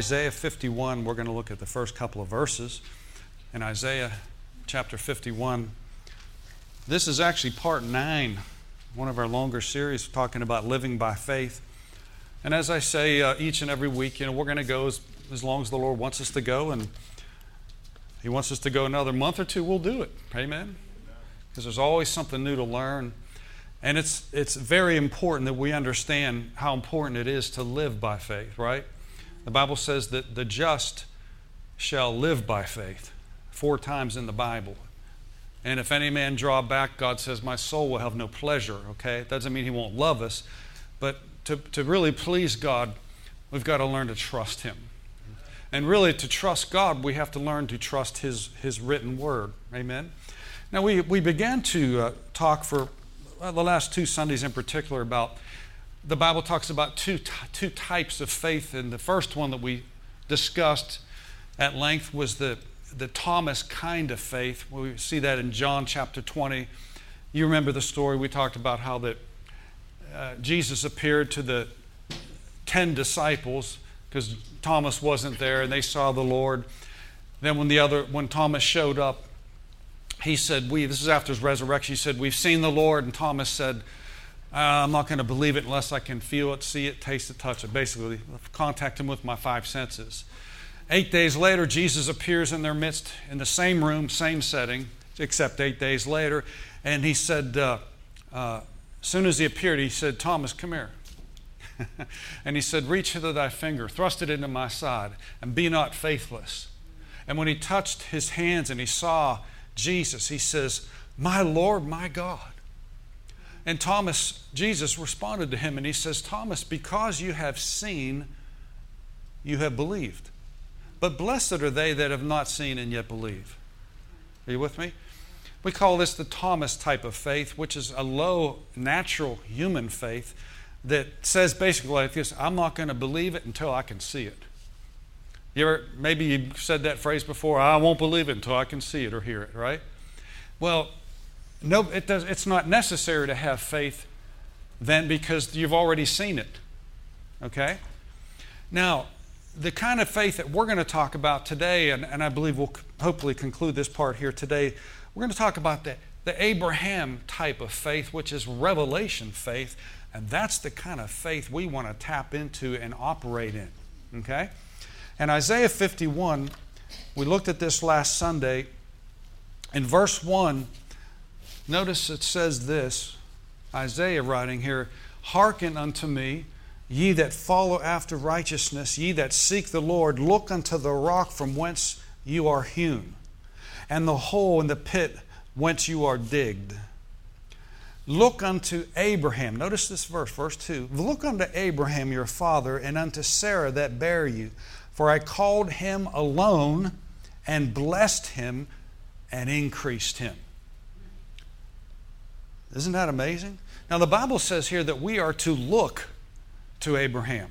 Isaiah 51. We're going to look at the first couple of verses. In Isaiah chapter 51, this is actually part nine, one of our longer series talking about living by faith. And as I say uh, each and every week, you know, we're going to go as, as long as the Lord wants us to go. And He wants us to go another month or two, we'll do it. Amen? Because there's always something new to learn. And it's, it's very important that we understand how important it is to live by faith, right? The Bible says that the just shall live by faith, four times in the Bible. And if any man draw back, God says, My soul will have no pleasure, okay? It doesn't mean he won't love us, but to, to really please God, we've got to learn to trust him. And really, to trust God, we have to learn to trust his, his written word. Amen? Now, we, we began to uh, talk for well, the last two Sundays in particular about the Bible talks about two, two types of faith, and the first one that we discussed at length was the, the Thomas kind of faith. We see that in John chapter 20. You remember the story we talked about how that uh, Jesus appeared to the 10 disciples because Thomas wasn't there and they saw the Lord. Then when the other when Thomas showed up, he said, We this is after his resurrection, he said, We've seen the Lord, and Thomas said, uh, I'm not going to believe it unless I can feel it, see it, taste it, touch it. Basically, contact him with my five senses. Eight days later, Jesus appears in their midst in the same room, same setting, except eight days later. And he said, uh, uh, as soon as he appeared, he said, Thomas, come here. and he said, Reach hither thy finger, thrust it into my side, and be not faithless. And when he touched his hands and he saw Jesus, he says, My Lord, my God. And Thomas, Jesus responded to him and he says, Thomas, because you have seen, you have believed. But blessed are they that have not seen and yet believe. Are you with me? We call this the Thomas type of faith, which is a low, natural human faith that says basically like this I'm not going to believe it until I can see it. You ever, maybe you said that phrase before, I won't believe it until I can see it or hear it, right? Well, no, it does, it's not necessary to have faith then because you've already seen it. Okay? Now, the kind of faith that we're going to talk about today, and, and I believe we'll hopefully conclude this part here today, we're going to talk about the, the Abraham type of faith, which is revelation faith, and that's the kind of faith we want to tap into and operate in. Okay? And Isaiah 51, we looked at this last Sunday. In verse 1, Notice it says this Isaiah writing here Hearken unto me, ye that follow after righteousness, ye that seek the Lord, look unto the rock from whence you are hewn, and the hole in the pit whence you are digged. Look unto Abraham. Notice this verse, verse 2. Look unto Abraham your father, and unto Sarah that bare you. For I called him alone, and blessed him, and increased him. Isn't that amazing? Now, the Bible says here that we are to look to Abraham.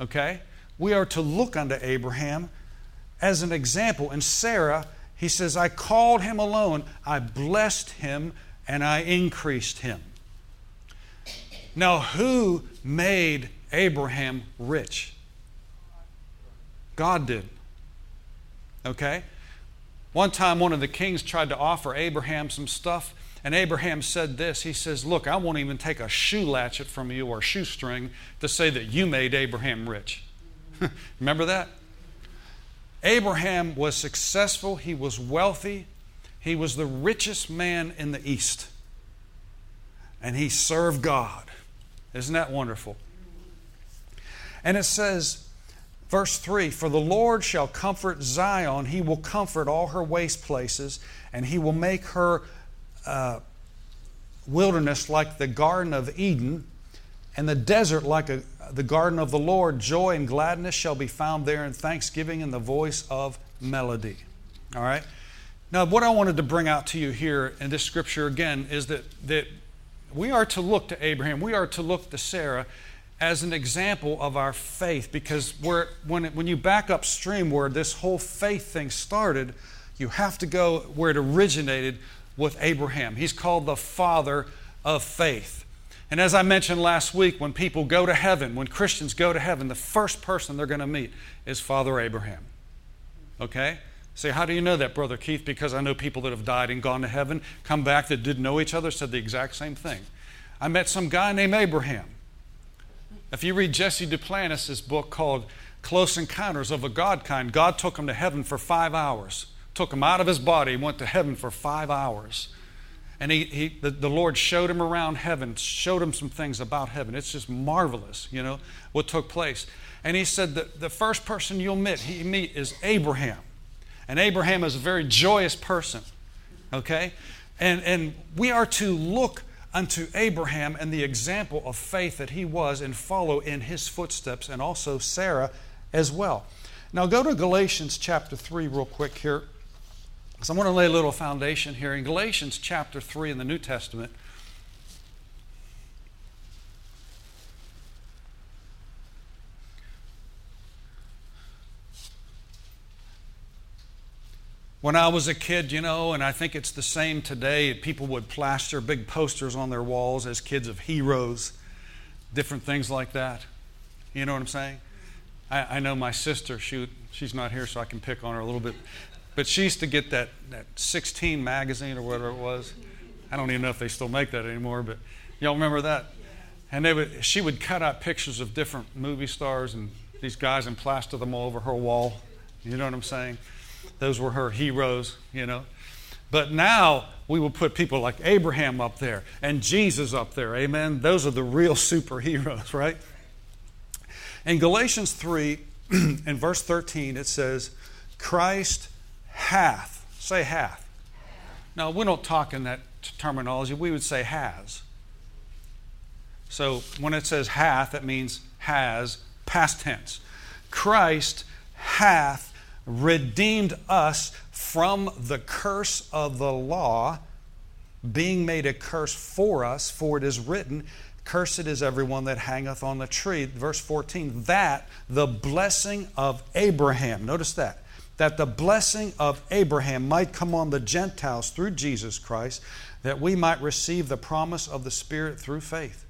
Okay? We are to look unto Abraham as an example. And Sarah, he says, I called him alone, I blessed him, and I increased him. Now, who made Abraham rich? God did. Okay? One time, one of the kings tried to offer Abraham some stuff, and Abraham said this He says, Look, I won't even take a shoe latchet from you or shoestring to say that you made Abraham rich. Remember that? Abraham was successful, he was wealthy, he was the richest man in the East. And he served God. Isn't that wonderful? And it says, verse 3 For the Lord shall comfort Zion, he will comfort all her waste places, and he will make her uh, wilderness like the Garden of Eden, and the desert like a, the garden of the Lord. Joy and gladness shall be found there, and thanksgiving in the voice of melody. All right? Now, what I wanted to bring out to you here in this scripture again is that, that we are to look to Abraham, we are to look to Sarah as an example of our faith because when, it, when you back upstream where this whole faith thing started, you have to go where it originated with Abraham. He's called the father of faith. And as I mentioned last week, when people go to heaven, when Christians go to heaven, the first person they're going to meet is Father Abraham. Okay? Say, how do you know that, Brother Keith? Because I know people that have died and gone to heaven, come back that didn't know each other, said the exact same thing. I met some guy named Abraham. If you read Jesse Duplantis' book called Close Encounters of a God Kind, God took him to heaven for five hours, took him out of his body, went to heaven for five hours. And he, he, the, the Lord showed him around heaven, showed him some things about heaven. It's just marvelous, you know, what took place. And he said that the first person you'll meet, he meet is Abraham. And Abraham is a very joyous person, okay? And, and we are to look unto Abraham and the example of faith that he was and follow in his footsteps, and also Sarah as well. Now go to Galatians chapter 3 real quick here. So I want to lay a little foundation here. In Galatians chapter 3 in the New Testament, When I was a kid, you know, and I think it's the same today, people would plaster big posters on their walls as kids of heroes, different things like that. You know what I'm saying? I, I know my sister, she, she's not here, so I can pick on her a little bit. But she used to get that, that 16 magazine or whatever it was. I don't even know if they still make that anymore, but y'all remember that? And they would, she would cut out pictures of different movie stars and these guys and plaster them all over her wall. You know what I'm saying? Those were her heroes, you know. But now we will put people like Abraham up there and Jesus up there. Amen. Those are the real superheroes, right? In Galatians 3, in verse 13, it says, Christ hath. Say hath. Now, we don't talk in that terminology. We would say has. So when it says hath, it means has, past tense. Christ hath redeemed us from the curse of the law, being made a curse for us, for it is written, Cursed is everyone that hangeth on the tree. Verse 14, that the blessing of Abraham, notice that, that the blessing of Abraham might come on the Gentiles through Jesus Christ, that we might receive the promise of the Spirit through faith.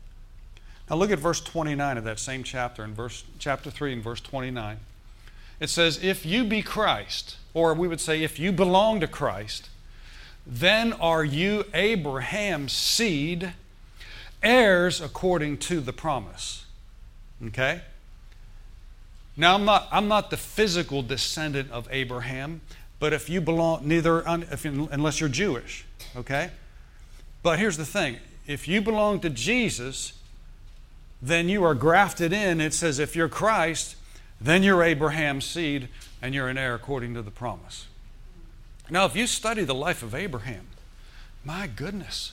Now look at verse 29 of that same chapter, in verse, chapter 3 and verse 29. It says, If you be Christ, or we would say, if you belong to Christ, then are you Abraham's seed, heirs according to the promise. Okay? Now, I'm not, I'm not the physical descendant of Abraham, but if you belong, neither, if, unless you're Jewish, okay? But here's the thing if you belong to Jesus, then you are grafted in. It says, if you're Christ, then you're Abraham's seed and you're an heir according to the promise. Now, if you study the life of Abraham, my goodness,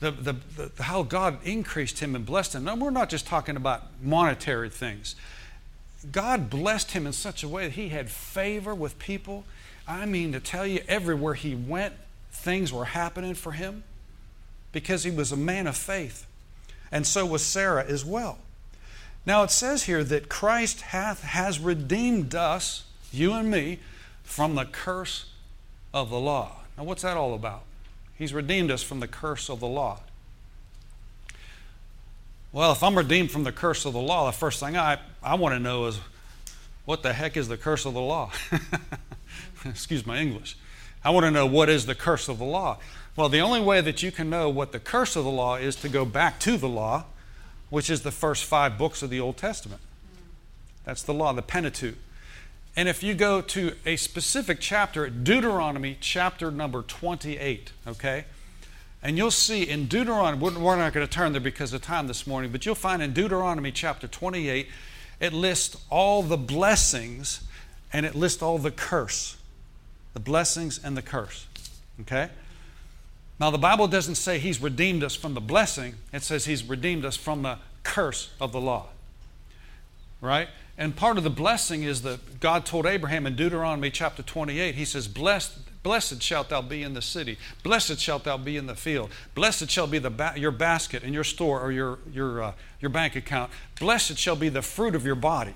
the, the, the, how God increased him and blessed him. Now, we're not just talking about monetary things. God blessed him in such a way that he had favor with people. I mean, to tell you, everywhere he went, things were happening for him because he was a man of faith. And so was Sarah as well. Now it says here that Christ hath has redeemed us, you and me, from the curse of the law. Now what's that all about? He's redeemed us from the curse of the law. Well, if I'm redeemed from the curse of the law, the first thing I, I want to know is what the heck is the curse of the law? Excuse my English. I want to know what is the curse of the law. Well, the only way that you can know what the curse of the law is to go back to the law which is the first five books of the Old Testament. That's the law, the Pentateuch. And if you go to a specific chapter, Deuteronomy chapter number 28, okay? And you'll see in Deuteronomy, we're not going to turn there because of time this morning, but you'll find in Deuteronomy chapter 28, it lists all the blessings and it lists all the curse. The blessings and the curse. Okay? Now, the Bible doesn't say He's redeemed us from the blessing, it says He's redeemed us from the curse of the law. Right? And part of the blessing is that God told Abraham in Deuteronomy chapter 28, He says, Blessed, blessed shalt thou be in the city, blessed shalt thou be in the field, blessed shall be the ba- your basket and your store or your, your, uh, your bank account, blessed shall be the fruit of your body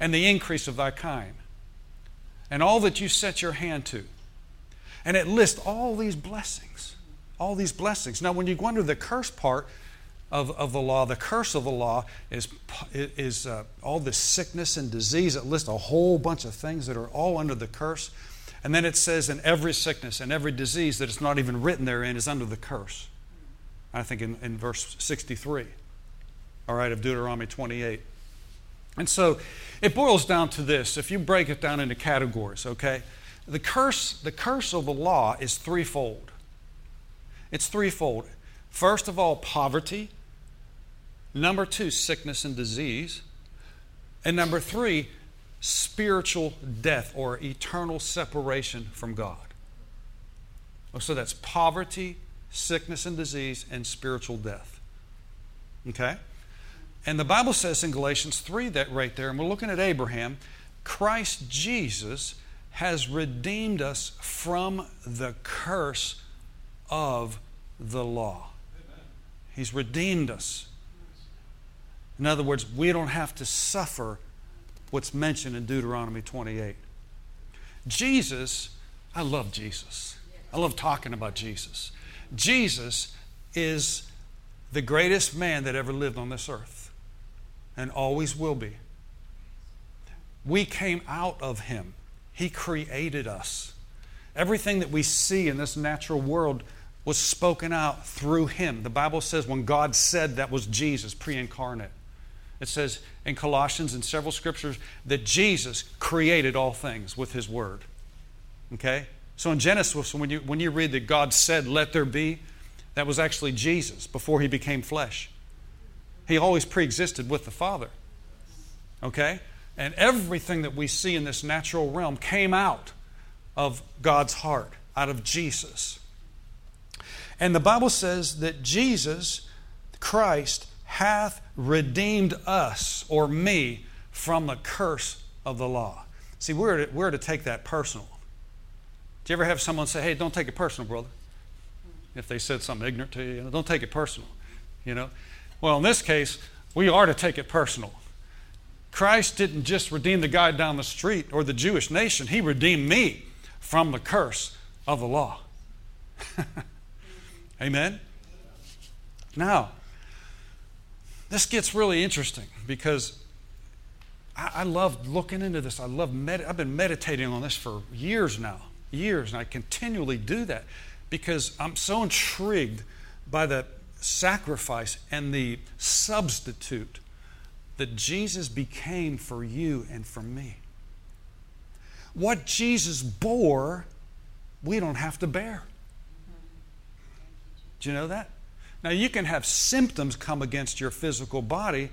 and the increase of thy kind, and all that you set your hand to. And it lists all these blessings. All these blessings. Now, when you go under the curse part, of, of the law, the curse of the law, is, is uh, all this sickness and disease. It lists a whole bunch of things that are all under the curse. And then it says, in every sickness and every disease that it's not even written therein is under the curse. I think in, in verse 63, all right, of Deuteronomy 28. And so it boils down to this. If you break it down into categories, okay, the curse, the curse of the law is threefold. It's threefold. First of all, poverty. Number two, sickness and disease. And number three, spiritual death or eternal separation from God. Oh, so that's poverty, sickness and disease, and spiritual death. Okay? And the Bible says in Galatians 3 that right there, and we're looking at Abraham, Christ Jesus has redeemed us from the curse of the law. He's redeemed us. In other words, we don't have to suffer what's mentioned in Deuteronomy 28. Jesus, I love Jesus. I love talking about Jesus. Jesus is the greatest man that ever lived on this earth and always will be. We came out of him, he created us. Everything that we see in this natural world was spoken out through him. The Bible says when God said that was Jesus pre incarnate. It says in Colossians and several scriptures that Jesus created all things with his word. Okay? So in Genesis, when you, when you read that God said, Let there be, that was actually Jesus before he became flesh. He always pre existed with the Father. Okay? And everything that we see in this natural realm came out of God's heart, out of Jesus. And the Bible says that Jesus, Christ, hath redeemed us or me from the curse of the law. See, we're to, we're to take that personal. Do you ever have someone say, hey, don't take it personal, brother? If they said something ignorant to you, you know, don't take it personal. You know? Well, in this case, we are to take it personal. Christ didn't just redeem the guy down the street or the Jewish nation, he redeemed me from the curse of the law. Amen? Now, this gets really interesting because I, I love looking into this. I love med- I've been meditating on this for years now, years, and I continually do that because I'm so intrigued by the sacrifice and the substitute that Jesus became for you and for me. What Jesus bore, we don't have to bear. Do you know that? Now, you can have symptoms come against your physical body.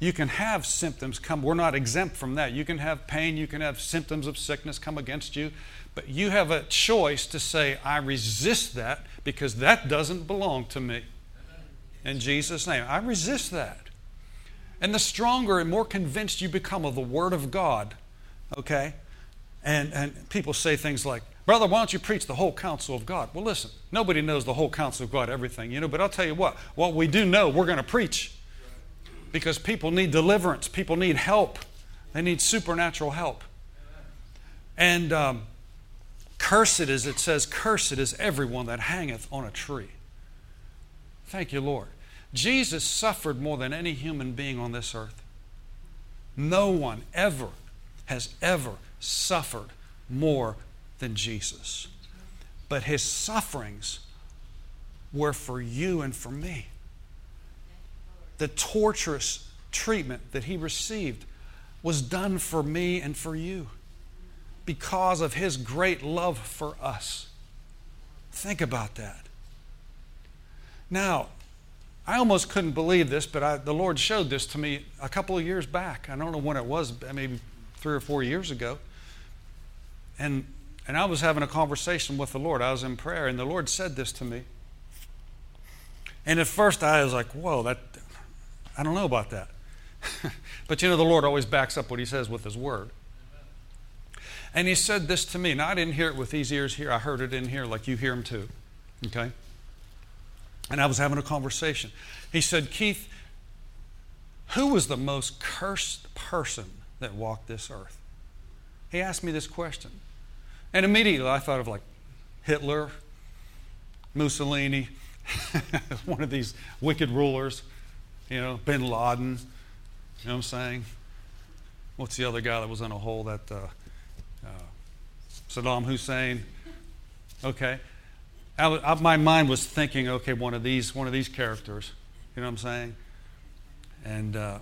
You can have symptoms come. We're not exempt from that. You can have pain, you can have symptoms of sickness come against you, but you have a choice to say, I resist that because that doesn't belong to me. In Jesus' name, I resist that. And the stronger and more convinced you become of the Word of God, okay? And, and people say things like, Brother, why don't you preach the whole counsel of God? Well, listen, nobody knows the whole counsel of God, everything, you know, but I'll tell you what, what we do know, we're going to preach. Because people need deliverance, people need help, they need supernatural help. And um, cursed is, it says, cursed is everyone that hangeth on a tree. Thank you, Lord. Jesus suffered more than any human being on this earth. No one ever has ever suffered more than Jesus. But his sufferings were for you and for me. The torturous treatment that he received was done for me and for you because of his great love for us. Think about that. Now, I almost couldn't believe this, but I, the Lord showed this to me a couple of years back. I don't know when it was, maybe three or four years ago. And and I was having a conversation with the Lord. I was in prayer, and the Lord said this to me. And at first I was like, whoa, that, I don't know about that. but you know, the Lord always backs up what He says with His Word. And He said this to me. Now, I didn't hear it with these ears here, I heard it in here like you hear Him too. Okay? And I was having a conversation. He said, Keith, who was the most cursed person that walked this earth? He asked me this question. And immediately I thought of like Hitler, Mussolini, one of these wicked rulers, you know, bin Laden, you know what I'm saying? What's the other guy that was in a hole that uh, uh, Saddam Hussein? Okay. I, I, my mind was thinking, okay, one of these, one of these characters. You know what I'm saying? And uh,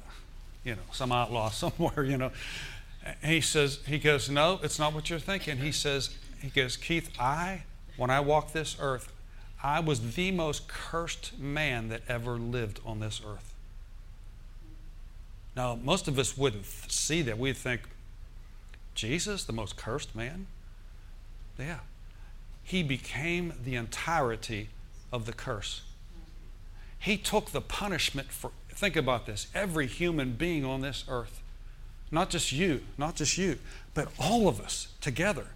you know, some outlaw somewhere. You know. He says, he goes, no, it's not what you're thinking. He says, he goes, Keith, I, when I walk this earth, I was the most cursed man that ever lived on this earth. Now, most of us wouldn't see that. We'd think, Jesus, the most cursed man? Yeah. He became the entirety of the curse. He took the punishment for, think about this, every human being on this earth. Not just you, not just you, but all of us together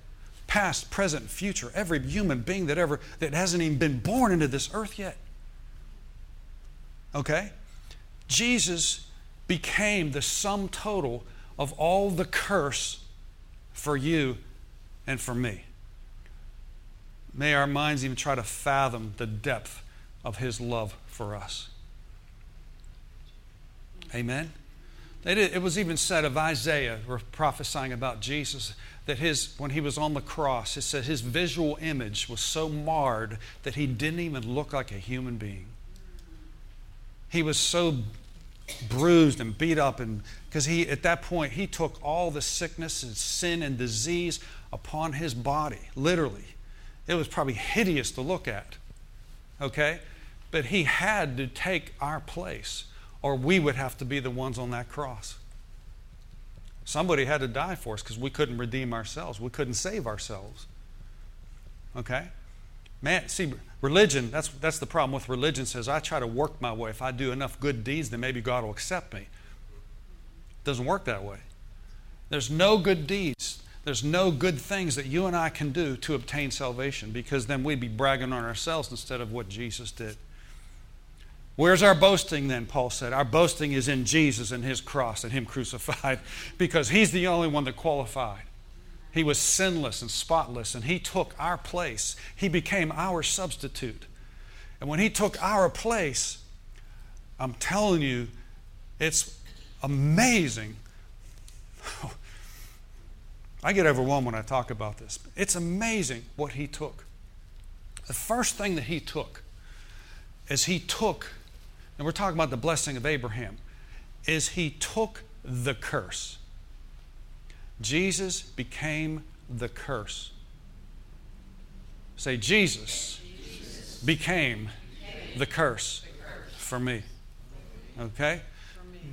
past, present, future, every human being that ever that hasn't even been born into this earth yet. Okay? Jesus became the sum total of all the curse for you and for me. May our minds even try to fathom the depth of his love for us. Amen. It was even said of Isaiah, prophesying about Jesus, that his, when he was on the cross, it said his visual image was so marred that he didn't even look like a human being. He was so bruised and beat up and because he at that point he took all the sickness and sin and disease upon his body literally. It was probably hideous to look at okay? But he had to take our place or we would have to be the ones on that cross Somebody had to die for us because we couldn't redeem ourselves. We couldn't save ourselves. Okay? Man, see, religion, that's, that's the problem with religion says, I try to work my way. If I do enough good deeds, then maybe God will accept me. It doesn't work that way. There's no good deeds. There's no good things that you and I can do to obtain salvation because then we'd be bragging on ourselves instead of what Jesus did. Where's our boasting then? Paul said. Our boasting is in Jesus and his cross and him crucified because he's the only one that qualified. He was sinless and spotless and he took our place. He became our substitute. And when he took our place, I'm telling you, it's amazing. I get overwhelmed when I talk about this. It's amazing what he took. The first thing that he took is he took and we're talking about the blessing of Abraham, is he took the curse. Jesus became the curse. Say, Jesus, became the curse for me. Okay?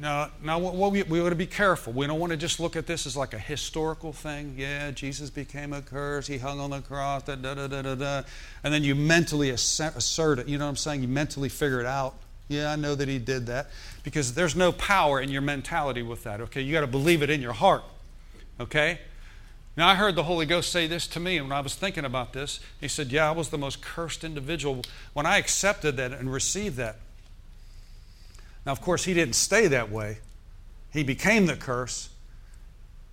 Now, now we, we ought to be careful. We don't want to just look at this as like a historical thing. Yeah, Jesus became a curse. He hung on the cross. Da, da, da, da, da. And then you mentally assert it. You know what I'm saying? You mentally figure it out. Yeah, I know that he did that. Because there's no power in your mentality with that, okay? You got to believe it in your heart, okay? Now, I heard the Holy Ghost say this to me when I was thinking about this. He said, Yeah, I was the most cursed individual when I accepted that and received that. Now, of course, he didn't stay that way. He became the curse.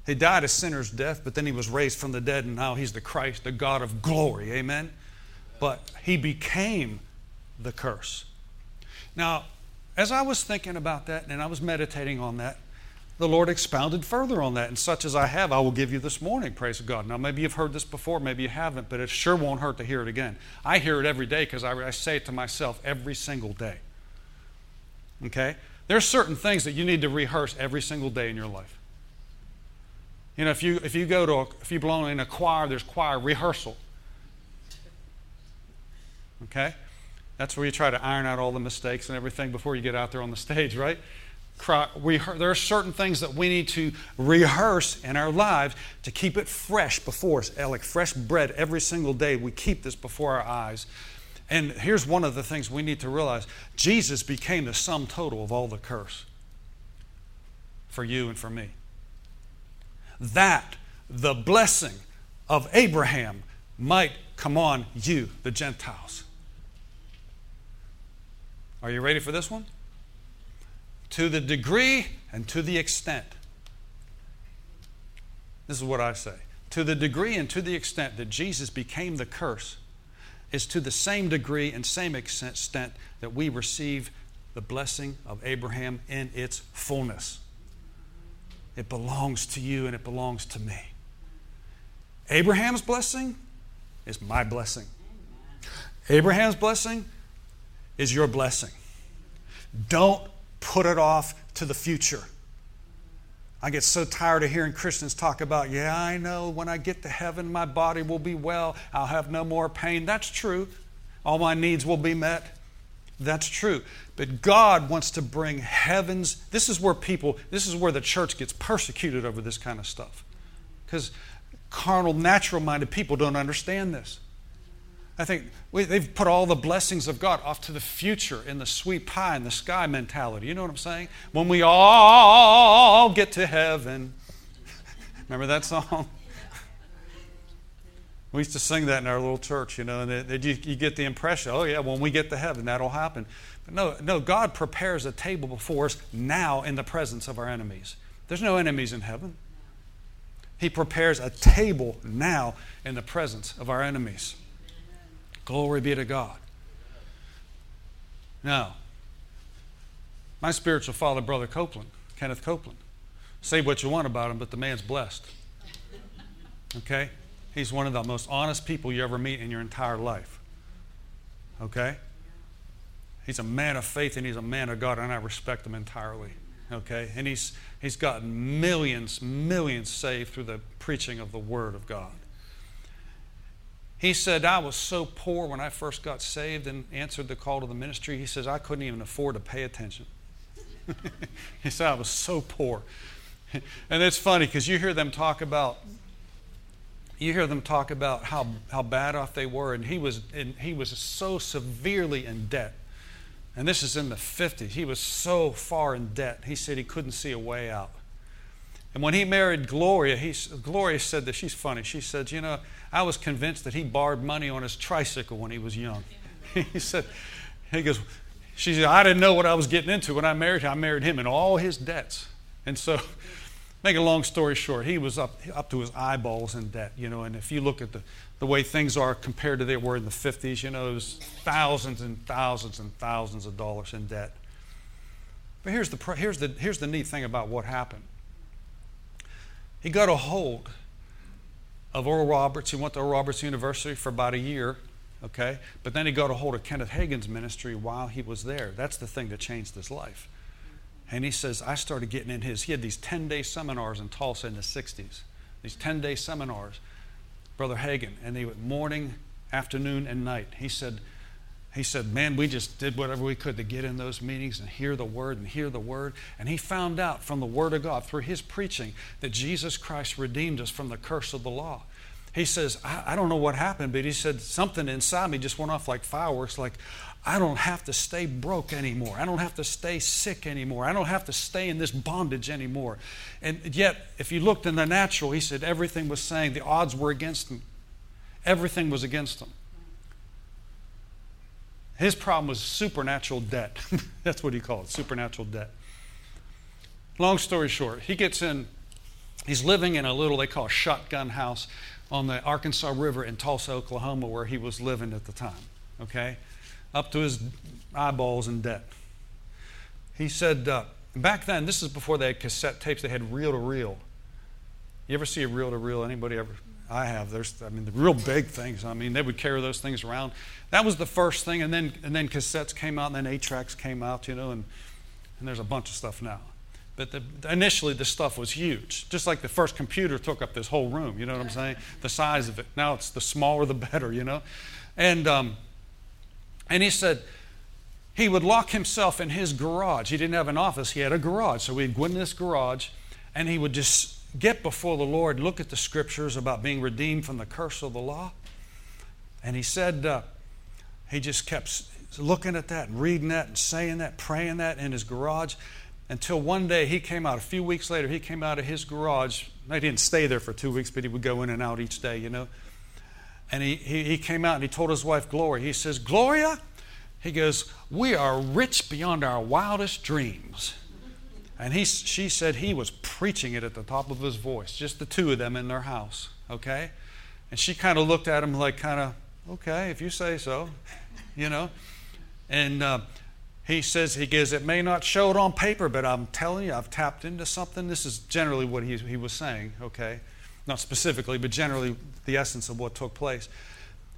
He died a sinner's death, but then he was raised from the dead, and now he's the Christ, the God of glory. Amen? But he became the curse. Now, as I was thinking about that and I was meditating on that, the Lord expounded further on that. And such as I have, I will give you this morning, praise God. Now, maybe you've heard this before, maybe you haven't, but it sure won't hurt to hear it again. I hear it every day because I, I say it to myself every single day. Okay? There's certain things that you need to rehearse every single day in your life. You know, if you, if you go to, a, if you belong in a choir, there's choir rehearsal. Okay? That's where you try to iron out all the mistakes and everything before you get out there on the stage, right? There are certain things that we need to rehearse in our lives to keep it fresh before us, eh, like fresh bread every single day. We keep this before our eyes. And here's one of the things we need to realize Jesus became the sum total of all the curse for you and for me. That the blessing of Abraham might come on you, the Gentiles. Are you ready for this one? To the degree and to the extent. This is what I say. To the degree and to the extent that Jesus became the curse, is to the same degree and same extent that we receive the blessing of Abraham in its fullness. It belongs to you and it belongs to me. Abraham's blessing is my blessing. Abraham's blessing is your blessing. Don't put it off to the future. I get so tired of hearing Christians talk about, yeah, I know when I get to heaven, my body will be well. I'll have no more pain. That's true. All my needs will be met. That's true. But God wants to bring heavens. This is where people, this is where the church gets persecuted over this kind of stuff. Because carnal, natural minded people don't understand this. I think they've put all the blessings of God off to the future in the sweet pie in the sky mentality. You know what I'm saying? When we all get to heaven. Remember that song? We used to sing that in our little church, you know, and they, they, you, you, get the impression, oh, yeah, when we get to heaven, that'll happen. But no, no, God prepares a table before us now in the presence of our enemies. There's no enemies in heaven. He prepares a table now in the presence of our enemies. Glory be to God. Now, my spiritual father, Brother Copeland, Kenneth Copeland, say what you want about him, but the man's blessed. Okay? He's one of the most honest people you ever meet in your entire life. Okay? He's a man of faith and he's a man of God, and I respect him entirely. Okay? And he's, he's gotten millions, millions saved through the preaching of the Word of God. He said, I was so poor when I first got saved and answered the call to the ministry. He says, I couldn't even afford to pay attention. he said, I was so poor. and it's funny because you hear them talk about you hear them talk about how, how bad off they were, and he was, and he was so severely in debt. And this is in the 50s. He was so far in debt, he said he couldn't see a way out. And when he married Gloria, he, Gloria said that she's funny. She said, You know, I was convinced that he borrowed money on his tricycle when he was young. he said, He goes, She said, I didn't know what I was getting into when I married him. I married him and all his debts. And so Make a long story short, he was up, up to his eyeballs in debt, you know, and if you look at the, the way things are compared to they were in the 50s, you know, it was thousands and thousands and thousands of dollars in debt. But here's the, here's the, here's the neat thing about what happened. He got a hold of Oral Roberts. He went to Oral Roberts University for about a year, okay? But then he got a hold of Kenneth Hagin's ministry while he was there. That's the thing that changed his life. And he says, I started getting in his. He had these 10 day seminars in Tulsa in the 60s, these 10 day seminars, Brother Hagin, and they went morning, afternoon, and night. He said, he said, Man, we just did whatever we could to get in those meetings and hear the word and hear the word. And he found out from the word of God, through his preaching, that Jesus Christ redeemed us from the curse of the law. He says, I, I don't know what happened, but he said, something inside me just went off like fireworks, like, I don't have to stay broke anymore. I don't have to stay sick anymore. I don't have to stay in this bondage anymore. And yet, if you looked in the natural, he said everything was saying the odds were against him. Everything was against him. His problem was supernatural debt. That's what he called it supernatural debt. Long story short, he gets in, he's living in a little, they call a shotgun house on the Arkansas River in Tulsa, Oklahoma, where he was living at the time. Okay? up to his eyeballs in debt. He said, uh, back then, this is before they had cassette tapes, they had reel to reel. You ever see a reel to reel? Anybody ever? I have. There's, I mean, the real big things. I mean, they would carry those things around. That was the first thing, and then and then cassettes came out, and then eight tracks came out, you know, and and there's a bunch of stuff now. But the, initially, the stuff was huge. Just like the first computer took up this whole room. You know what I'm saying? The size of it. Now it's the smaller the better. You know, and um, and he said he would lock himself in his garage. He didn't have an office, he had a garage. So he'd go in this garage and he would just get before the Lord, look at the scriptures about being redeemed from the curse of the law. And he said uh, he just kept looking at that and reading that and saying that, praying that in his garage until one day he came out. A few weeks later, he came out of his garage. He didn't stay there for two weeks, but he would go in and out each day, you know. And he, he, he came out and he told his wife, Gloria, he says, Gloria, he goes, We are rich beyond our wildest dreams. And he, she said he was preaching it at the top of his voice, just the two of them in their house, okay? And she kind of looked at him like, kind of, okay, if you say so, you know. And uh, he says, he goes, it may not show it on paper, but I'm telling you, I've tapped into something. This is generally what he, he was saying, okay? Not specifically, but generally the essence of what took place.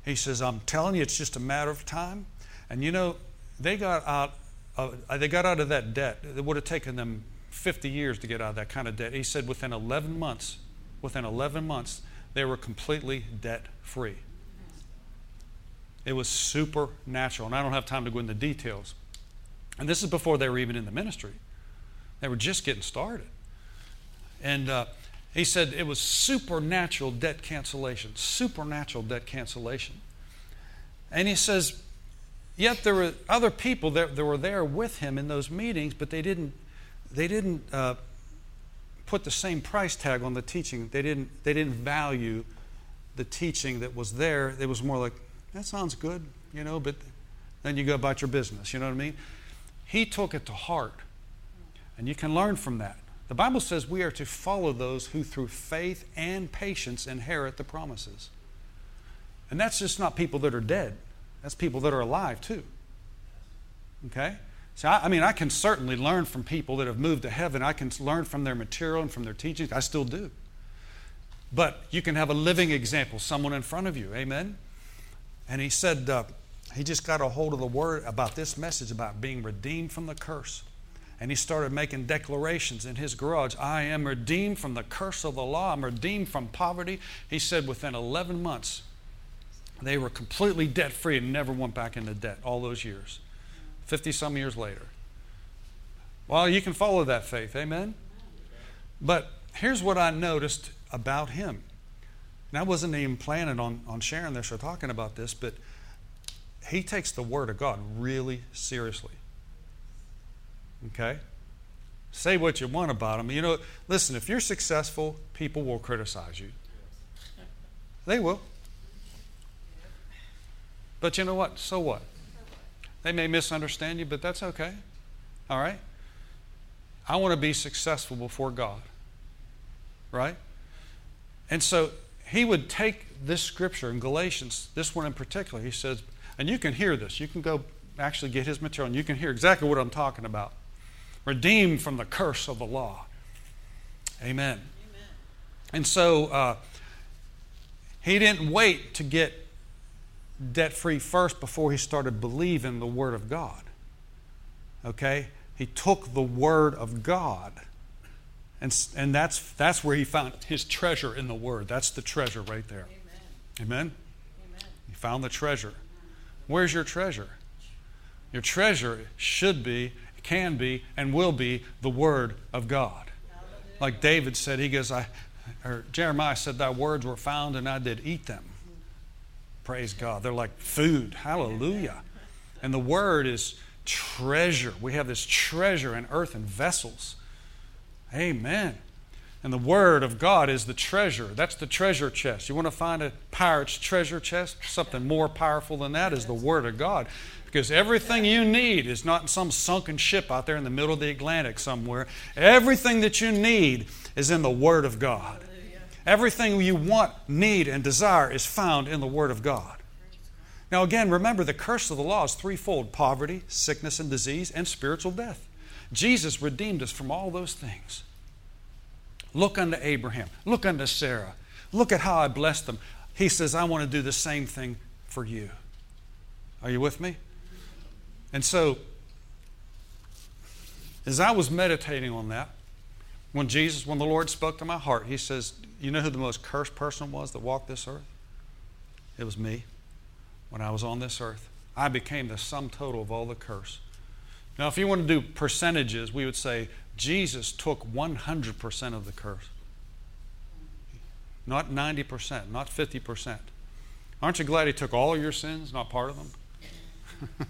He says, I'm telling you, it's just a matter of time. And you know, they got out of, uh, they got out of that debt. It would have taken them 50 years to get out of that kind of debt. He said within 11 months, within 11 months, they were completely debt free. It was supernatural. And I don't have time to go into details. And this is before they were even in the ministry, they were just getting started. And uh, he said it was supernatural debt cancellation, supernatural debt cancellation. And he says, yet there were other people that, that were there with him in those meetings, but they didn't, they didn't uh, put the same price tag on the teaching. They didn't, they didn't value the teaching that was there. It was more like, that sounds good, you know, but then you go about your business, you know what I mean? He took it to heart. And you can learn from that. The Bible says we are to follow those who through faith and patience inherit the promises. And that's just not people that are dead, that's people that are alive too. Okay? So, I, I, mean, I can certainly learn from people that have moved to heaven. I can learn from their material and from their teachings. I still do. But you can have a living example, someone in front of you. Amen? And he said, uh, he just got a hold of the word about this message about being redeemed from the curse. And he started making declarations in his garage I am redeemed from the curse of the law. I'm redeemed from poverty. He said within 11 months, they were completely debt free and never went back into debt all those years. 50 some years later. Well, you can follow that faith. Amen? But here's what I noticed about him. And I wasn't even planning on, on sharing this or talking about this, but he takes the Word of God really seriously. Okay? Say what you want about him. You know, listen, if you're successful, people will criticize you. They will. But you know what? So what? They may misunderstand you, but that's okay. All right? I want to be successful before God. Right? And so he would take this scripture in Galatians, this one in particular, he says, and you can hear this. You can go actually get his material and you can hear exactly what I'm talking about. Redeemed from the curse of the law. Amen. Amen. And so uh, he didn't wait to get debt free first before he started believing the Word of God. Okay? He took the Word of God. And, and that's, that's where he found his treasure in the Word. That's the treasure right there. Amen? Amen? Amen. He found the treasure. Where's your treasure? Your treasure should be, can be, and will be the Word of God. Like David said, he goes, I, or Jeremiah said, Thy words were found and I did eat them. Praise God. They're like food. Hallelujah. And the Word is treasure. We have this treasure in earthen vessels. Amen. And the Word of God is the treasure. That's the treasure chest. You want to find a pirate's treasure chest? Something more powerful than that is the Word of God. Because everything you need is not in some sunken ship out there in the middle of the Atlantic somewhere. Everything that you need is in the Word of God. Everything you want, need, and desire is found in the Word of God. Now, again, remember the curse of the law is threefold poverty, sickness and disease, and spiritual death. Jesus redeemed us from all those things. Look unto Abraham. Look unto Sarah. Look at how I blessed them. He says, I want to do the same thing for you. Are you with me? And so, as I was meditating on that, when Jesus, when the Lord spoke to my heart, He says, You know who the most cursed person was that walked this earth? It was me when I was on this earth. I became the sum total of all the curse. Now, if you want to do percentages, we would say Jesus took 100% of the curse. Not 90%, not 50%. Aren't you glad He took all your sins, not part of them? he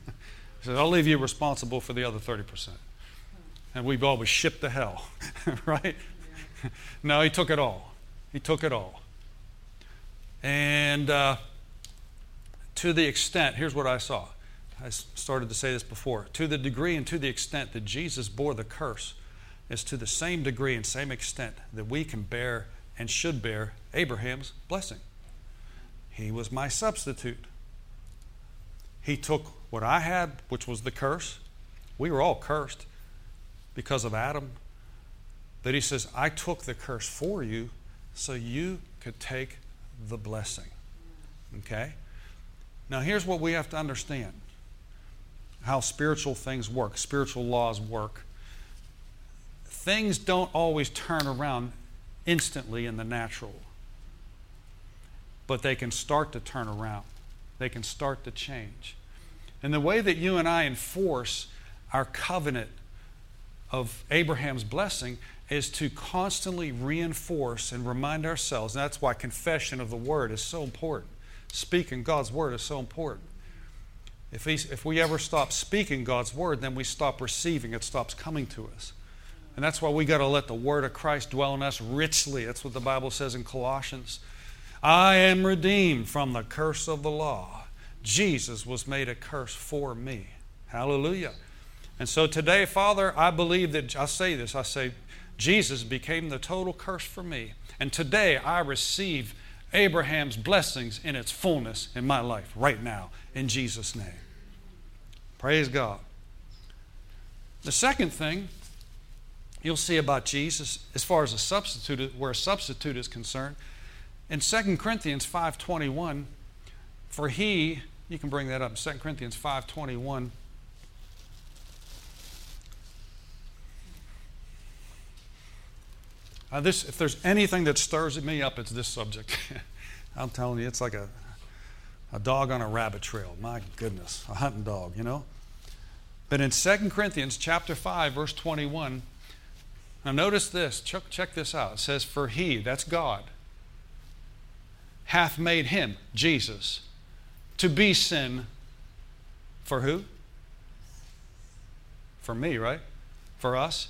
said, I'll leave you responsible for the other 30%. And we've always shipped to hell, right? no, He took it all. He took it all. And uh, to the extent, here's what I saw. I started to say this before. To the degree and to the extent that Jesus bore the curse, is to the same degree and same extent that we can bear and should bear Abraham's blessing. He was my substitute. He took what I had, which was the curse. We were all cursed because of Adam. But he says, I took the curse for you so you could take the blessing. Okay? Now, here's what we have to understand how spiritual things work, spiritual laws work. Things don't always turn around instantly in the natural, but they can start to turn around, they can start to change. And the way that you and I enforce our covenant of Abraham's blessing is to constantly reinforce and remind ourselves. And that's why confession of the word is so important. Speaking God's word is so important. If we, if we ever stop speaking God's word, then we stop receiving, it stops coming to us. And that's why we got to let the word of Christ dwell in us richly. That's what the Bible says in Colossians. I am redeemed from the curse of the law. Jesus was made a curse for me. Hallelujah. And so today, Father, I believe that I say this I say, Jesus became the total curse for me. And today I receive Abraham's blessings in its fullness in my life right now, in Jesus' name. Praise God. The second thing you'll see about Jesus, as far as a substitute, where a substitute is concerned, in 2 Corinthians 5.21, for he, you can bring that up, 2 Corinthians 5.21, Uh, this, if there's anything that stirs me up, it's this subject. I'm telling you, it's like a, a dog on a rabbit trail. My goodness, a hunting dog, you know? But in 2 Corinthians chapter 5, verse 21, now notice this, check, check this out. It says, For he, that's God, hath made him, Jesus, to be sin for who? For me, right? For us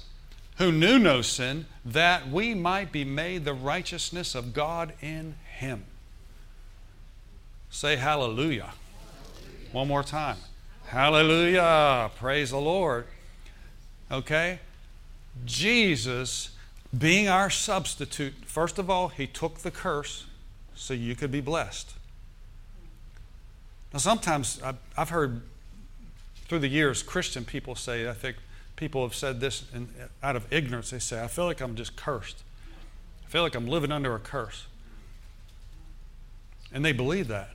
who knew no sin, that we might be made the righteousness of God in him. Say hallelujah. hallelujah. One more time. Hallelujah. Praise the Lord. Okay? Jesus, being our substitute, first of all, he took the curse so you could be blessed. Now, sometimes I've heard through the years Christian people say, I think, people have said this in, out of ignorance. They say, I feel like I'm just cursed. I feel like I'm living under a curse. And they believe that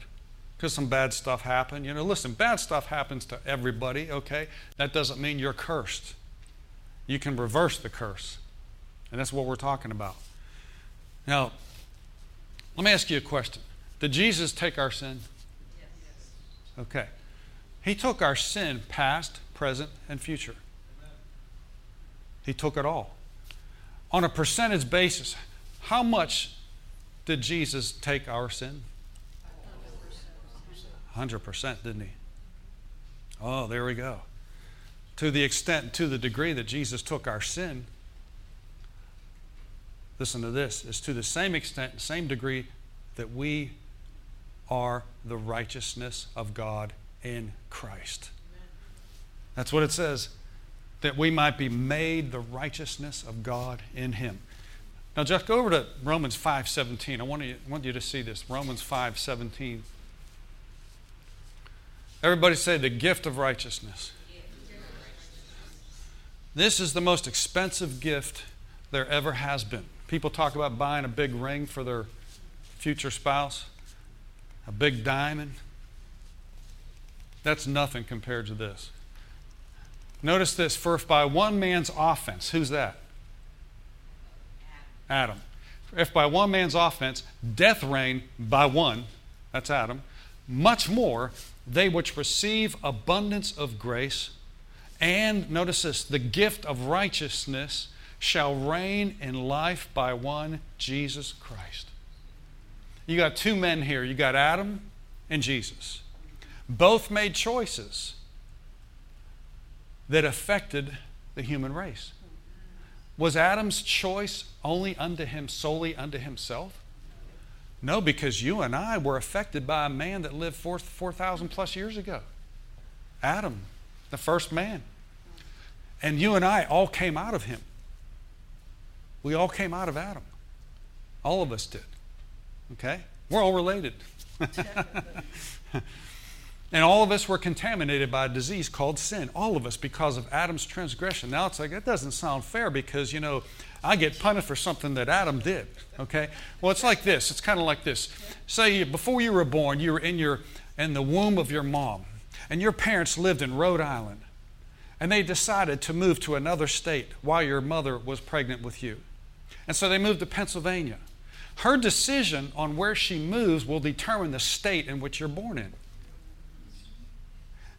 because some bad stuff happened. You know, listen, bad stuff happens to everybody, okay? That doesn't mean you're cursed. You can reverse the curse. And that's what we're talking about. Now, let me ask you a question Did Jesus take our sin? Yes. Okay. He took our sin, past, present, and future. He took it all. On a percentage basis, how much did Jesus take our sin? 100%, didn't he? Oh, there we go. To the extent, to the degree that Jesus took our sin, listen to this, is to the same extent, same degree that we are the righteousness of God in Christ. That's what it says that we might be made the righteousness of God in him. Now just go over to Romans 5:17. I want you, I want you to see this. Romans 5:17. Everybody say the gift of righteousness. This is the most expensive gift there ever has been. People talk about buying a big ring for their future spouse, a big diamond. That's nothing compared to this. Notice this for if by one man's offense, who's that? Adam. If by one man's offense death reigned by one, that's Adam, much more they which receive abundance of grace and, notice this, the gift of righteousness shall reign in life by one, Jesus Christ. You got two men here. You got Adam and Jesus. Both made choices that affected the human race. Was Adam's choice only unto him, solely unto himself? No, because you and I were affected by a man that lived 4,000 4, plus years ago. Adam, the first man. And you and I all came out of him. We all came out of Adam. All of us did. Okay? We're all related. And all of us were contaminated by a disease called sin. All of us because of Adam's transgression. Now it's like, that doesn't sound fair because, you know, I get punished for something that Adam did. Okay? Well, it's like this. It's kind of like this. Say before you were born, you were in your in the womb of your mom, and your parents lived in Rhode Island, and they decided to move to another state while your mother was pregnant with you. And so they moved to Pennsylvania. Her decision on where she moves will determine the state in which you're born in.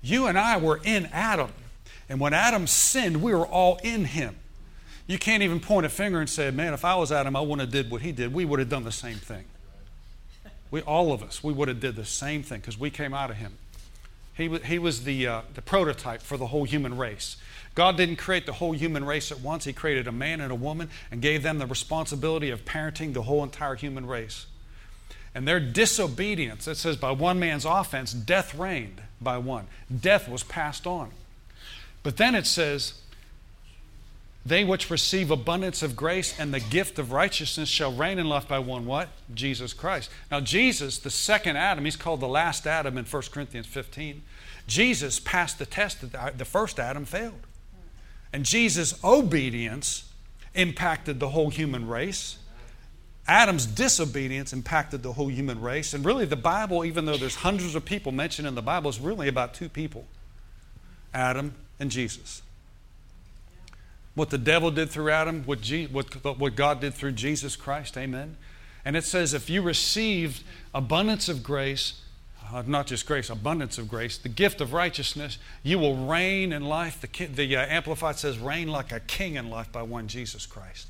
You and I were in Adam. And when Adam sinned, we were all in him. You can't even point a finger and say, man, if I was Adam, I wouldn't have did what he did. We would have done the same thing. We, all of us, we would have did the same thing because we came out of him. He, he was the, uh, the prototype for the whole human race. God didn't create the whole human race at once. He created a man and a woman and gave them the responsibility of parenting the whole entire human race. And their disobedience, it says, by one man's offense, death reigned by one. Death was passed on. But then it says, they which receive abundance of grace and the gift of righteousness shall reign in life by one what? Jesus Christ. Now, Jesus, the second Adam, he's called the last Adam in 1 Corinthians 15. Jesus passed the test that the first Adam failed. And Jesus' obedience impacted the whole human race. Adam's disobedience impacted the whole human race. And really, the Bible, even though there's hundreds of people mentioned in the Bible, is really about two people Adam and Jesus. What the devil did through Adam, what, Je- what, what God did through Jesus Christ, amen. And it says, if you received abundance of grace, uh, not just grace, abundance of grace, the gift of righteousness, you will reign in life. The, the uh, Amplified says, reign like a king in life by one Jesus Christ.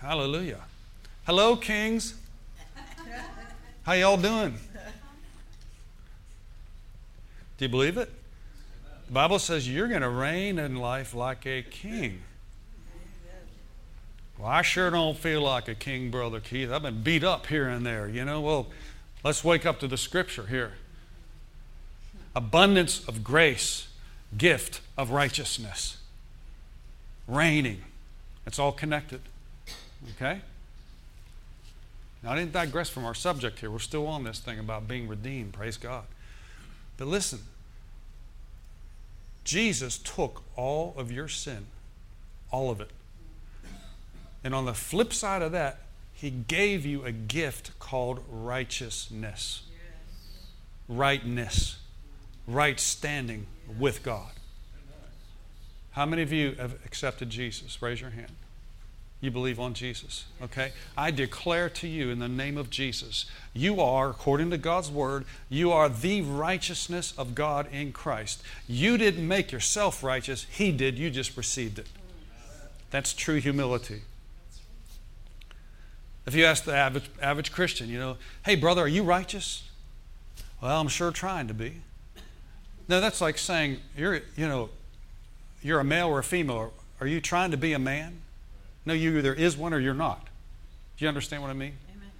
Hallelujah. Hello, kings. How y'all doing? Do you believe it? The Bible says you're going to reign in life like a king. Well, I sure don't feel like a king, Brother Keith. I've been beat up here and there, you know. Well, let's wake up to the scripture here abundance of grace, gift of righteousness, reigning. It's all connected. Okay? Now, I didn't digress from our subject here. We're still on this thing about being redeemed. Praise God. But listen, Jesus took all of your sin, all of it. And on the flip side of that, he gave you a gift called righteousness. Rightness. Right standing with God. How many of you have accepted Jesus? Raise your hand. You believe on Jesus, okay? I declare to you in the name of Jesus, you are, according to God's word, you are the righteousness of God in Christ. You didn't make yourself righteous, He did. You just received it. That's true humility. If you ask the average, average Christian, you know, hey, brother, are you righteous? Well, I'm sure trying to be. No, that's like saying, you're, you know, you're a male or a female. Are you trying to be a man? No, you either is one or you're not. Do you understand what I mean? Amen.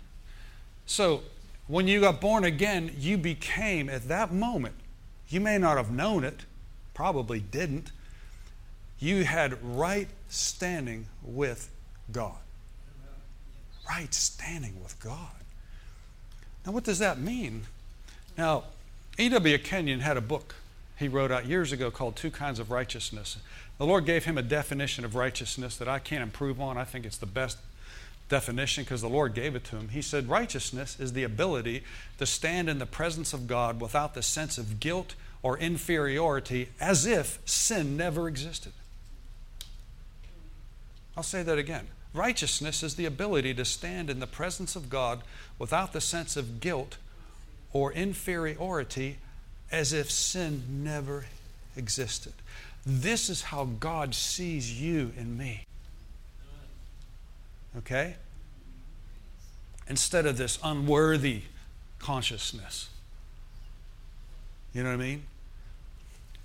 So, when you got born again, you became, at that moment, you may not have known it, probably didn't, you had right standing with God. Right standing with God. Now, what does that mean? Now, E.W. Kenyon had a book he wrote out years ago called Two Kinds of Righteousness. The Lord gave him a definition of righteousness that I can't improve on. I think it's the best definition because the Lord gave it to him. He said, Righteousness is the ability to stand in the presence of God without the sense of guilt or inferiority as if sin never existed. I'll say that again. Righteousness is the ability to stand in the presence of God without the sense of guilt or inferiority as if sin never existed. This is how God sees you and me. Okay? Instead of this unworthy consciousness. You know what I mean?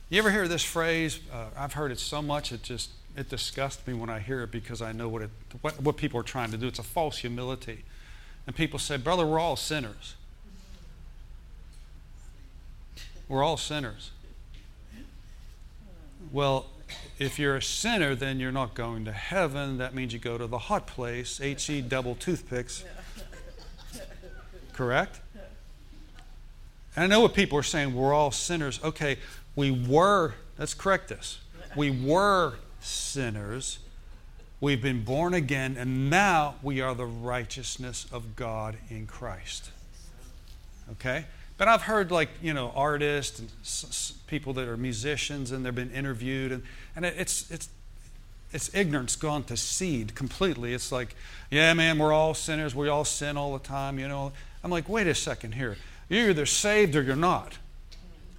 You ever hear this phrase? Uh, I've heard it so much it just it disgusts me when I hear it because I know what it what, what people are trying to do. It's a false humility. And people say, "Brother, we're all sinners." We're all sinners. Well, if you're a sinner, then you're not going to heaven. That means you go to the hot place, HE double toothpicks. Correct? And I know what people are saying, we're all sinners. Okay, we were, let's correct this. We were sinners. We've been born again, and now we are the righteousness of God in Christ. Okay? But I've heard, like, you know, artists and s- s- people that are musicians and they've been interviewed, and, and it's, it's, it's ignorance gone to seed completely. It's like, yeah, man, we're all sinners. We all sin all the time, you know. I'm like, wait a second here. You're either saved or you're not.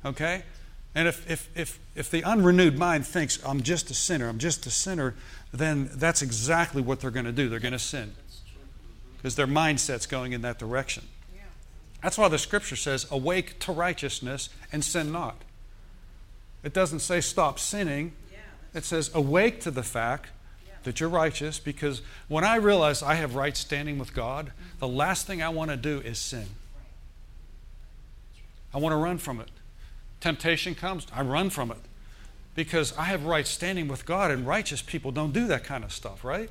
Okay? And if, if, if, if the unrenewed mind thinks, I'm just a sinner, I'm just a sinner, then that's exactly what they're going to do. They're going to sin. Because mm-hmm. their mindset's going in that direction. That's why the scripture says, awake to righteousness and sin not. It doesn't say stop sinning. It says awake to the fact that you're righteous because when I realize I have right standing with God, mm-hmm. the last thing I want to do is sin. I want to run from it. Temptation comes, I run from it because I have right standing with God, and righteous people don't do that kind of stuff, right?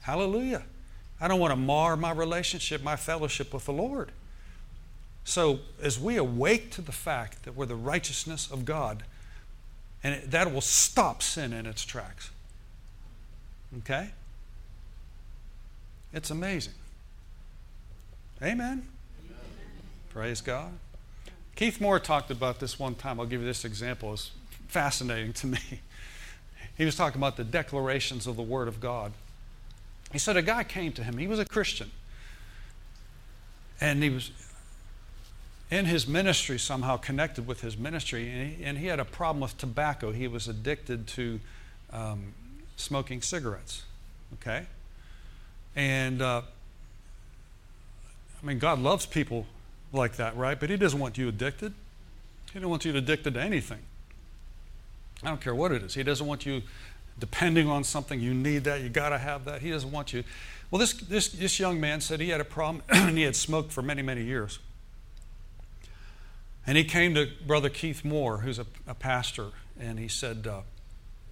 Hallelujah. I don't want to mar my relationship, my fellowship with the Lord. So, as we awake to the fact that we're the righteousness of God, and that will stop sin in its tracks. Okay? It's amazing. Amen. Amen. Praise God. Keith Moore talked about this one time. I'll give you this example. It's fascinating to me. He was talking about the declarations of the Word of God. He said a guy came to him. He was a Christian. And he was in his ministry, somehow connected with his ministry, and he, and he had a problem with tobacco. He was addicted to um, smoking cigarettes. Okay? And uh, I mean, God loves people like that, right? But He doesn't want you addicted. He doesn't want you addicted to anything. I don't care what it is. He doesn't want you depending on something. You need that. You got to have that. He doesn't want you. Well, this, this, this young man said he had a problem and he had smoked for many, many years. And he came to Brother Keith Moore, who's a, a pastor, and he said, uh,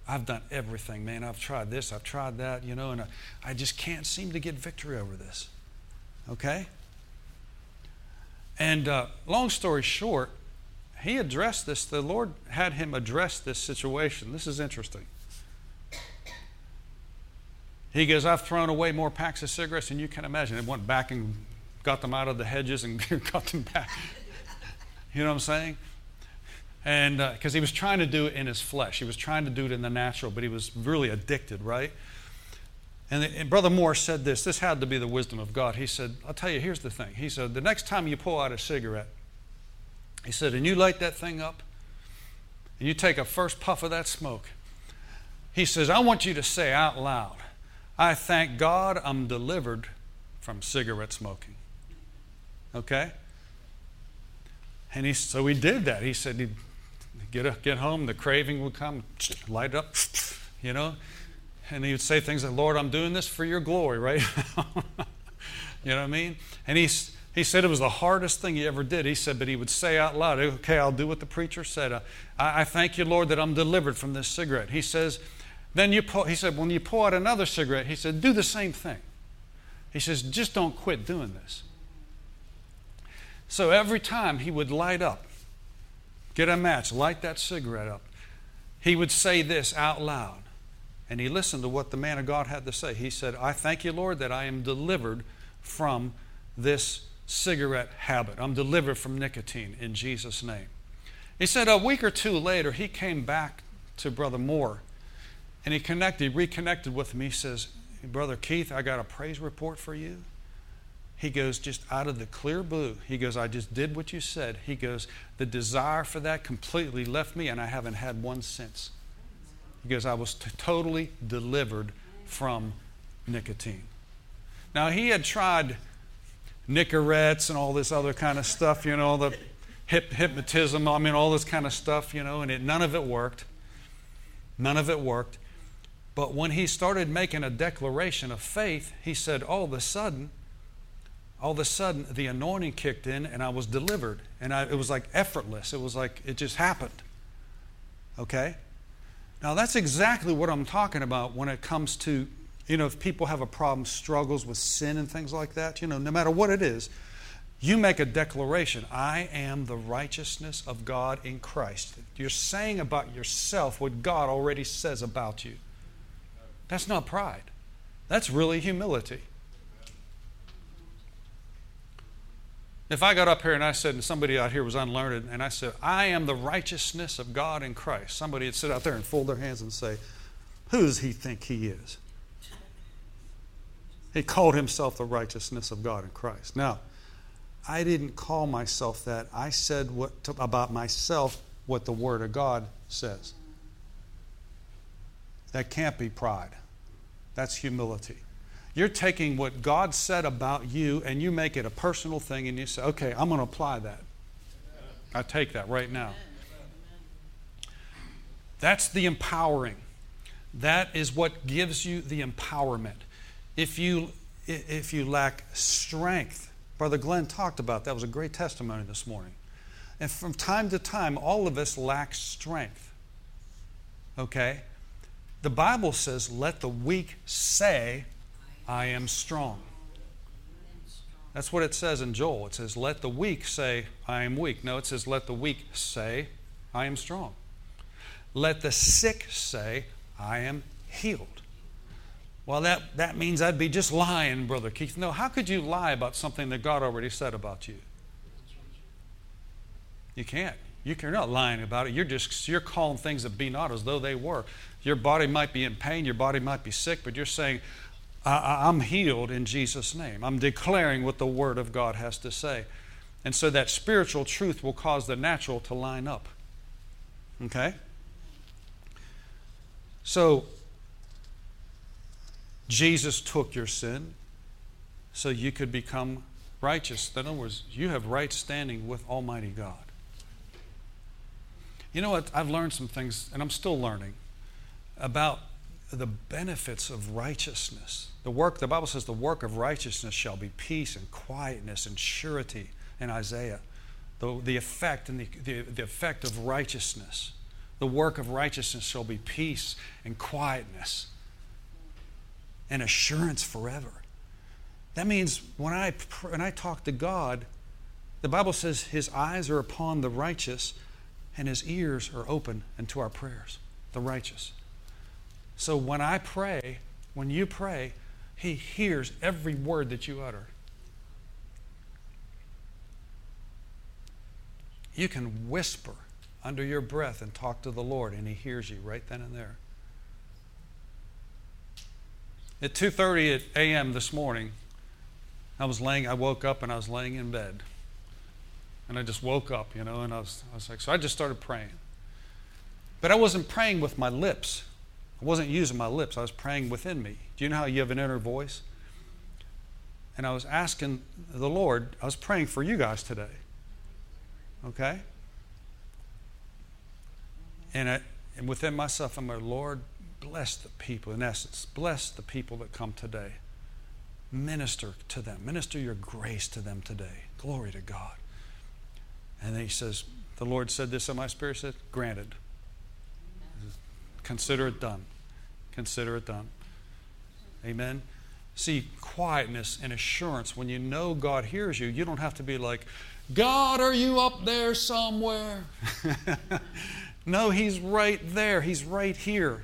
I've done everything, man. I've tried this, I've tried that, you know, and I, I just can't seem to get victory over this. Okay? And uh, long story short, he addressed this. The Lord had him address this situation. This is interesting. He goes, I've thrown away more packs of cigarettes than you can imagine. And went back and got them out of the hedges and got them back. You know what I'm saying? And because uh, he was trying to do it in his flesh, he was trying to do it in the natural, but he was really addicted, right? And, the, and, Brother Moore said this this had to be the wisdom of God. He said, I'll tell you, here's the thing. He said, the next time you pull out a cigarette, he said, and you light that thing up, and you take a first puff of that smoke, he says, I want you to say out loud, I thank God I'm delivered from cigarette smoking. Okay? And he, so he did that. He said he'd get, a, get home, the craving would come, light up, you know, and he would say things like, Lord, I'm doing this for your glory, right? you know what I mean? And he, he said it was the hardest thing he ever did. He said, but he would say out loud, okay, I'll do what the preacher said. I, I thank you, Lord, that I'm delivered from this cigarette. He says, then you pull, he said, when you pull out another cigarette, he said, do the same thing. He says, just don't quit doing this. So every time he would light up, get a match, light that cigarette up, he would say this out loud. And he listened to what the man of God had to say. He said, I thank you, Lord, that I am delivered from this cigarette habit. I'm delivered from nicotine in Jesus' name. He said a week or two later, he came back to Brother Moore and he connected, reconnected with me. He says, Brother Keith, I got a praise report for you. He goes, just out of the clear blue, he goes, I just did what you said. He goes, the desire for that completely left me, and I haven't had one since. He goes, I was t- totally delivered from nicotine. Now, he had tried Nicorettes and all this other kind of stuff, you know, the hip, hypnotism, I mean, all this kind of stuff, you know, and it, none of it worked. None of it worked. But when he started making a declaration of faith, he said, all of a sudden, all of a sudden the anointing kicked in and I was delivered. And I, it was like effortless. It was like it just happened. Okay? Now that's exactly what I'm talking about when it comes to, you know, if people have a problem, struggles with sin and things like that, you know, no matter what it is, You make a declaration I am the righteousness of God in Christ. You're saying about yourself what God already says about you. That's not pride, that's really humility. If I got up here and I said, and somebody out here was unlearned, and I said, I am the righteousness of God in Christ, somebody would sit out there and fold their hands and say, Who does he think he is? He called himself the righteousness of God in Christ. Now, I didn't call myself that. I said what to, about myself what the Word of God says. That can't be pride. That's humility. You're taking what God said about you and you make it a personal thing and you say, okay, I'm going to apply that. I take that right now. That's the empowering. That is what gives you the empowerment. If you, if you lack strength, Brother Glenn talked about that. was a great testimony this morning. And from time to time, all of us lack strength. Okay? The Bible says, let the weak say, I am strong. That's what it says in Joel. It says, Let the weak say, I am weak. No, it says, Let the weak say, I am strong. Let the sick say, I am healed. Well, that, that means I'd be just lying, Brother Keith. No, how could you lie about something that God already said about you? You can't. You're not lying about it. You're just you're calling things that be not as though they were. Your body might be in pain, your body might be sick, but you're saying, I'm healed in Jesus' name. I'm declaring what the Word of God has to say. And so that spiritual truth will cause the natural to line up. Okay? So, Jesus took your sin so you could become righteous. In other words, you have right standing with Almighty God. You know what? I've learned some things, and I'm still learning, about the benefits of righteousness. The work, the Bible says, the work of righteousness shall be peace and quietness and surety in Isaiah. The, the effect and the, the, the effect of righteousness. The work of righteousness shall be peace and quietness and assurance forever. That means when I, when I talk to God, the Bible says his eyes are upon the righteous and his ears are open unto our prayers, the righteous. So when I pray, when you pray, He hears every word that you utter. You can whisper under your breath and talk to the Lord, and He hears you right then and there. At 2:30 a.m. this morning, I was laying. I woke up and I was laying in bed, and I just woke up, you know, and I was, I was like, so I just started praying. But I wasn't praying with my lips. I wasn't using my lips, I was praying within me. Do you know how you have an inner voice? And I was asking the Lord, I was praying for you guys today. Okay? And, I, and within myself, I'm like, Lord, bless the people, in essence, bless the people that come today. Minister to them, minister your grace to them today. Glory to God. And then he says, The Lord said this in my spirit, said, Granted. Consider it done. Consider it done. Amen. See, quietness and assurance, when you know God hears you, you don't have to be like, God, are you up there somewhere? no, He's right there. He's right here.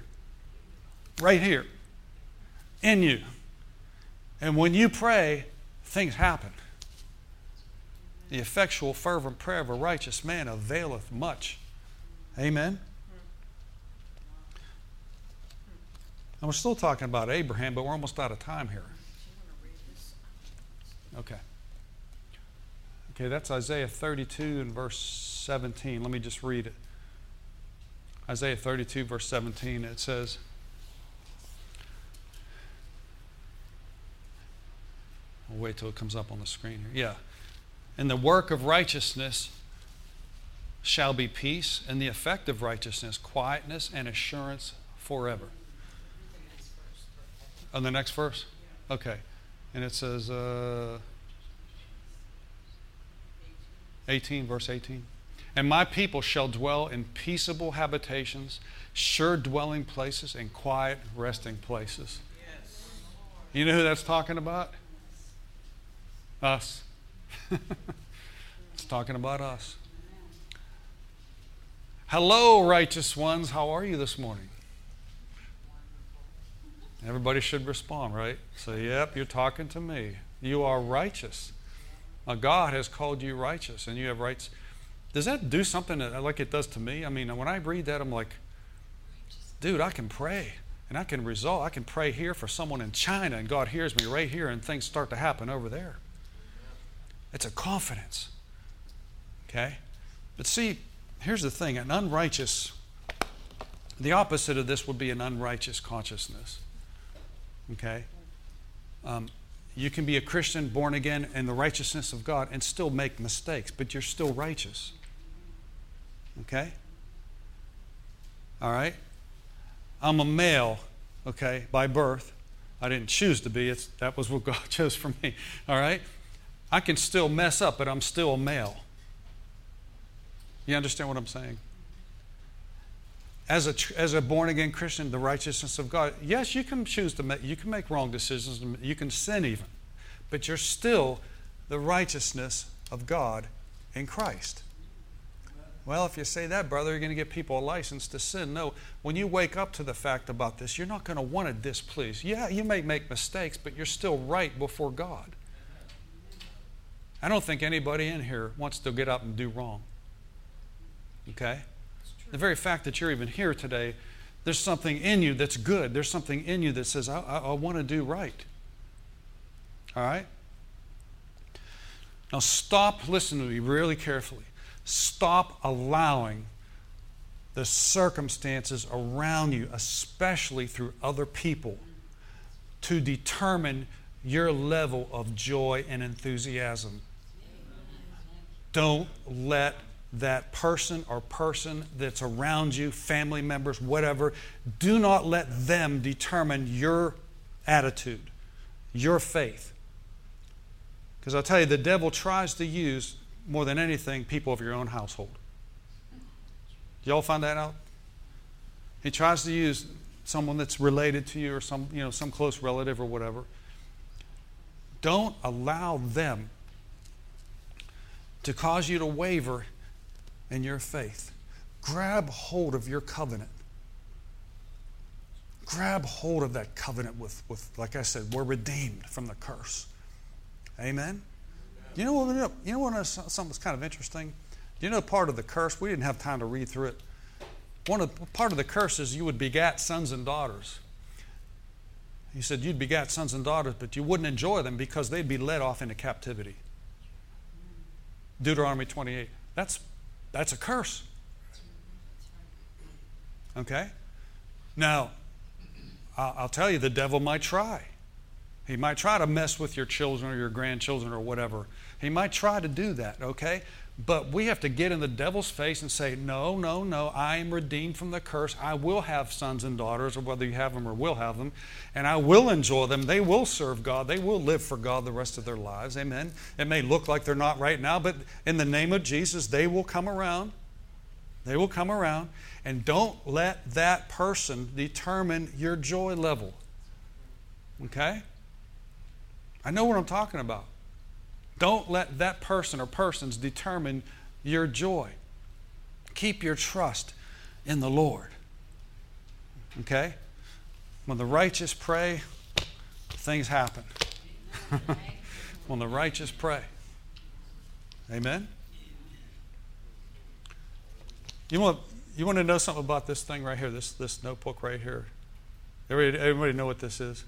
Right here. In you. And when you pray, things happen. The effectual, fervent prayer of a righteous man availeth much. Amen. And we're still talking about Abraham, but we're almost out of time here. Okay. Okay, that's Isaiah 32 and verse 17. Let me just read it. Isaiah 32, verse 17, it says, We'll wait till it comes up on the screen here. Yeah. And the work of righteousness shall be peace, and the effect of righteousness, quietness and assurance forever. On the next verse? Okay. And it says, uh, 18, verse 18. And my people shall dwell in peaceable habitations, sure dwelling places, and quiet resting places. You know who that's talking about? Us. it's talking about us. Hello, righteous ones. How are you this morning? Everybody should respond, right? Say, yep, you're talking to me. You are righteous. Now, God has called you righteous, and you have rights. Does that do something like it does to me? I mean, when I read that, I'm like, dude, I can pray and I can resolve. I can pray here for someone in China, and God hears me right here, and things start to happen over there. It's a confidence. Okay? But see, here's the thing an unrighteous, the opposite of this would be an unrighteous consciousness. Okay? Um, you can be a Christian, born again, in the righteousness of God, and still make mistakes, but you're still righteous. Okay? All right? I'm a male, okay, by birth. I didn't choose to be. It's, that was what God chose for me. All right? I can still mess up, but I'm still a male. You understand what I'm saying? As a, as a born again Christian, the righteousness of God, yes, you can choose to make, you can make wrong decisions, you can sin even, but you're still the righteousness of God in Christ. Well, if you say that, brother, you're going to get people a license to sin. No, when you wake up to the fact about this, you're not going to want to displease. Yeah, you may make mistakes, but you're still right before God. I don't think anybody in here wants to get up and do wrong. Okay? The very fact that you're even here today, there's something in you that's good. There's something in you that says, I, I, I want to do right. All right? Now, stop listening to me really carefully. Stop allowing the circumstances around you, especially through other people, to determine your level of joy and enthusiasm. Don't let that person or person that's around you, family members, whatever, do not let them determine your attitude, your faith. Because I'll tell you, the devil tries to use more than anything, people of your own household. Y'all find that out? He tries to use someone that's related to you or some, you know, some close relative or whatever. Don't allow them to cause you to waver in your faith. Grab hold of your covenant. Grab hold of that covenant with, with like I said, we're redeemed from the curse. Amen? You know what? You know what? Uh, Something that's kind of interesting. You know, part of the curse. We didn't have time to read through it. One of part of the curse is you would begat sons and daughters. He said you'd begat sons and daughters, but you wouldn't enjoy them because they'd be led off into captivity. Deuteronomy 28. That's that's a curse. Okay. Now, I'll tell you, the devil might try. He might try to mess with your children or your grandchildren or whatever. He might try to do that, okay? But we have to get in the devil's face and say, No, no, no, I am redeemed from the curse. I will have sons and daughters, or whether you have them or will have them, and I will enjoy them. They will serve God. They will live for God the rest of their lives. Amen. It may look like they're not right now, but in the name of Jesus, they will come around. They will come around. And don't let that person determine your joy level. Okay? I know what I'm talking about. Don't let that person or persons determine your joy. Keep your trust in the Lord. Okay? When the righteous pray, things happen. when the righteous pray. Amen? You want, you want to know something about this thing right here, this, this notebook right here? Everybody, everybody know what this is?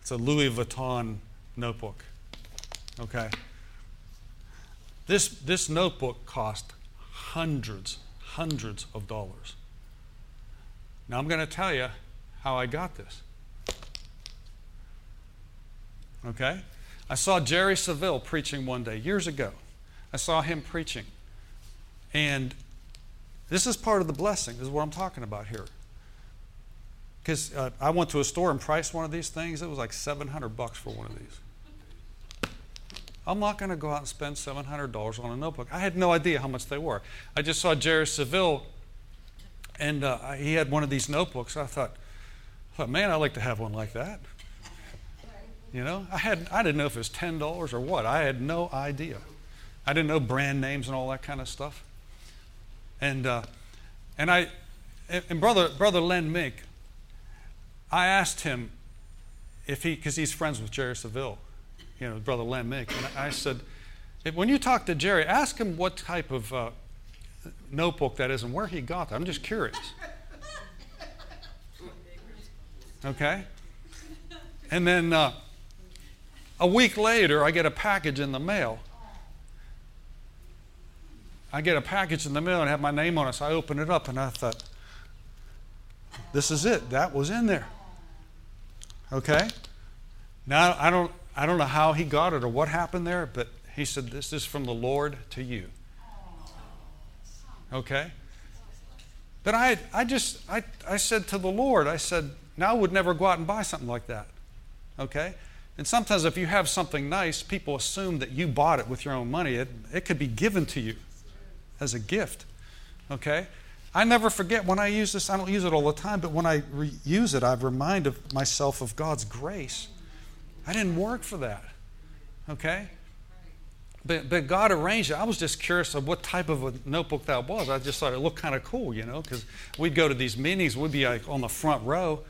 It's a Louis Vuitton notebook. Okay? This, this notebook cost hundreds, hundreds of dollars. Now I'm going to tell you how I got this. Okay? I saw Jerry Savelle preaching one day, years ago. I saw him preaching. And this is part of the blessing. This is what I'm talking about here. Because uh, I went to a store and priced one of these things. It was like 700 bucks for one of these. I'm not going to go out and spend $700 on a notebook. I had no idea how much they were. I just saw Jerry Savelle, and uh, he had one of these notebooks. I thought, thought, man, I'd like to have one like that. You know, I had I didn't know if it was ten dollars or what. I had no idea. I didn't know brand names and all that kind of stuff. And uh, and I and brother brother Len Mink, I asked him if he because he's friends with Jerry Savelle, you know, brother Len Mink, and I said, when you talk to Jerry, ask him what type of uh, notebook that is and where he got that. I'm just curious. Okay? And then uh, a week later, I get a package in the mail. I get a package in the mail and have my name on it, so I open it up and I thought, this is it. That was in there. Okay? Now I don't I don't know how he got it or what happened there, but he said, This is from the Lord to you. Okay? But I, I just, I, I said to the Lord, I said, now I would never go out and buy something like that. Okay? And sometimes if you have something nice, people assume that you bought it with your own money. It, it could be given to you as a gift. Okay? I never forget when I use this, I don't use it all the time, but when I re- use it, I remind of myself of God's grace. I didn't work for that. Okay? But, but God arranged it. I was just curious of what type of a notebook that was. I just thought it looked kind of cool, you know, because we'd go to these meetings, we'd be like on the front row,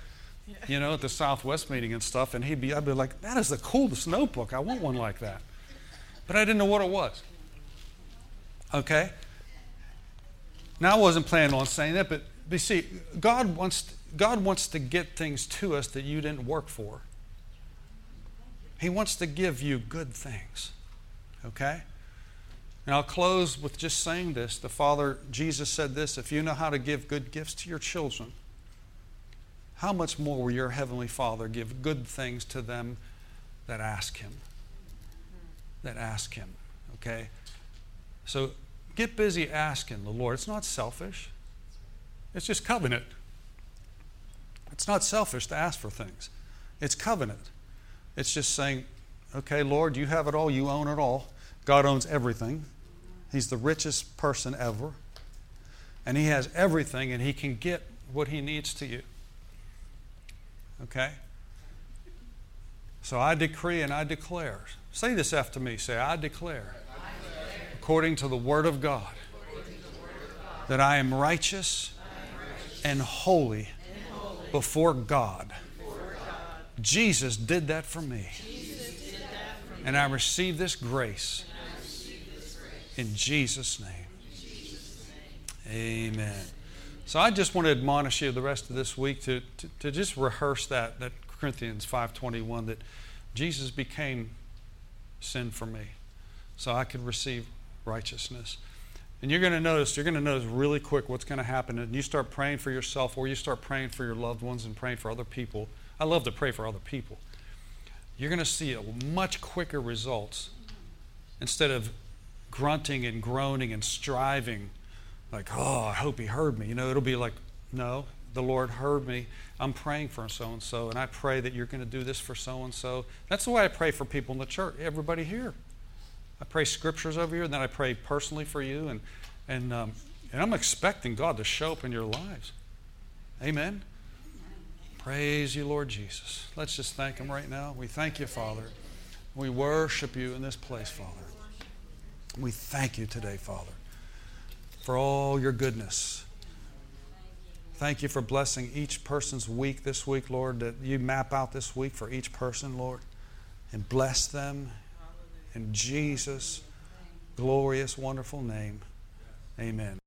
you know, at the Southwest meeting and stuff, and he'd be, I'd be like, that is the coolest notebook. I want one like that. But I didn't know what it was. Okay? Now, I wasn't planning on saying that, but, but see, God wants, God wants to get things to us that you didn't work for. He wants to give you good things. Okay? And I'll close with just saying this. The Father, Jesus said this if you know how to give good gifts to your children, how much more will your Heavenly Father give good things to them that ask Him? That ask Him. Okay? So get busy asking the Lord. It's not selfish, it's just covenant. It's not selfish to ask for things, it's covenant. It's just saying, okay, Lord, you have it all, you own it all. God owns everything. He's the richest person ever. And He has everything, and He can get what He needs to you. Okay? So I decree and I declare. Say this after me. Say, I declare, according to the Word of God, that I am righteous and holy before God. Jesus did that for me. And I receive this grace in Jesus' name. Amen. So I just want to admonish you the rest of this week to, to, to just rehearse that, that Corinthians 5.21, that Jesus became sin for me so I could receive righteousness. And you're going to notice, you're going to notice really quick what's going to happen. And you start praying for yourself or you start praying for your loved ones and praying for other people. I love to pray for other people. You're going to see a much quicker results instead of grunting and groaning and striving, like, oh, I hope he heard me. You know, it'll be like, no, the Lord heard me. I'm praying for so and so, and I pray that you're going to do this for so and so. That's the way I pray for people in the church, everybody here. I pray scriptures over you, and then I pray personally for you, and, and, um, and I'm expecting God to show up in your lives. Amen. Praise you, Lord Jesus. Let's just thank Him right now. We thank you, Father. We worship you in this place, Father. We thank you today, Father, for all your goodness. Thank you for blessing each person's week this week, Lord, that you map out this week for each person, Lord, and bless them in Jesus' glorious, wonderful name. Amen.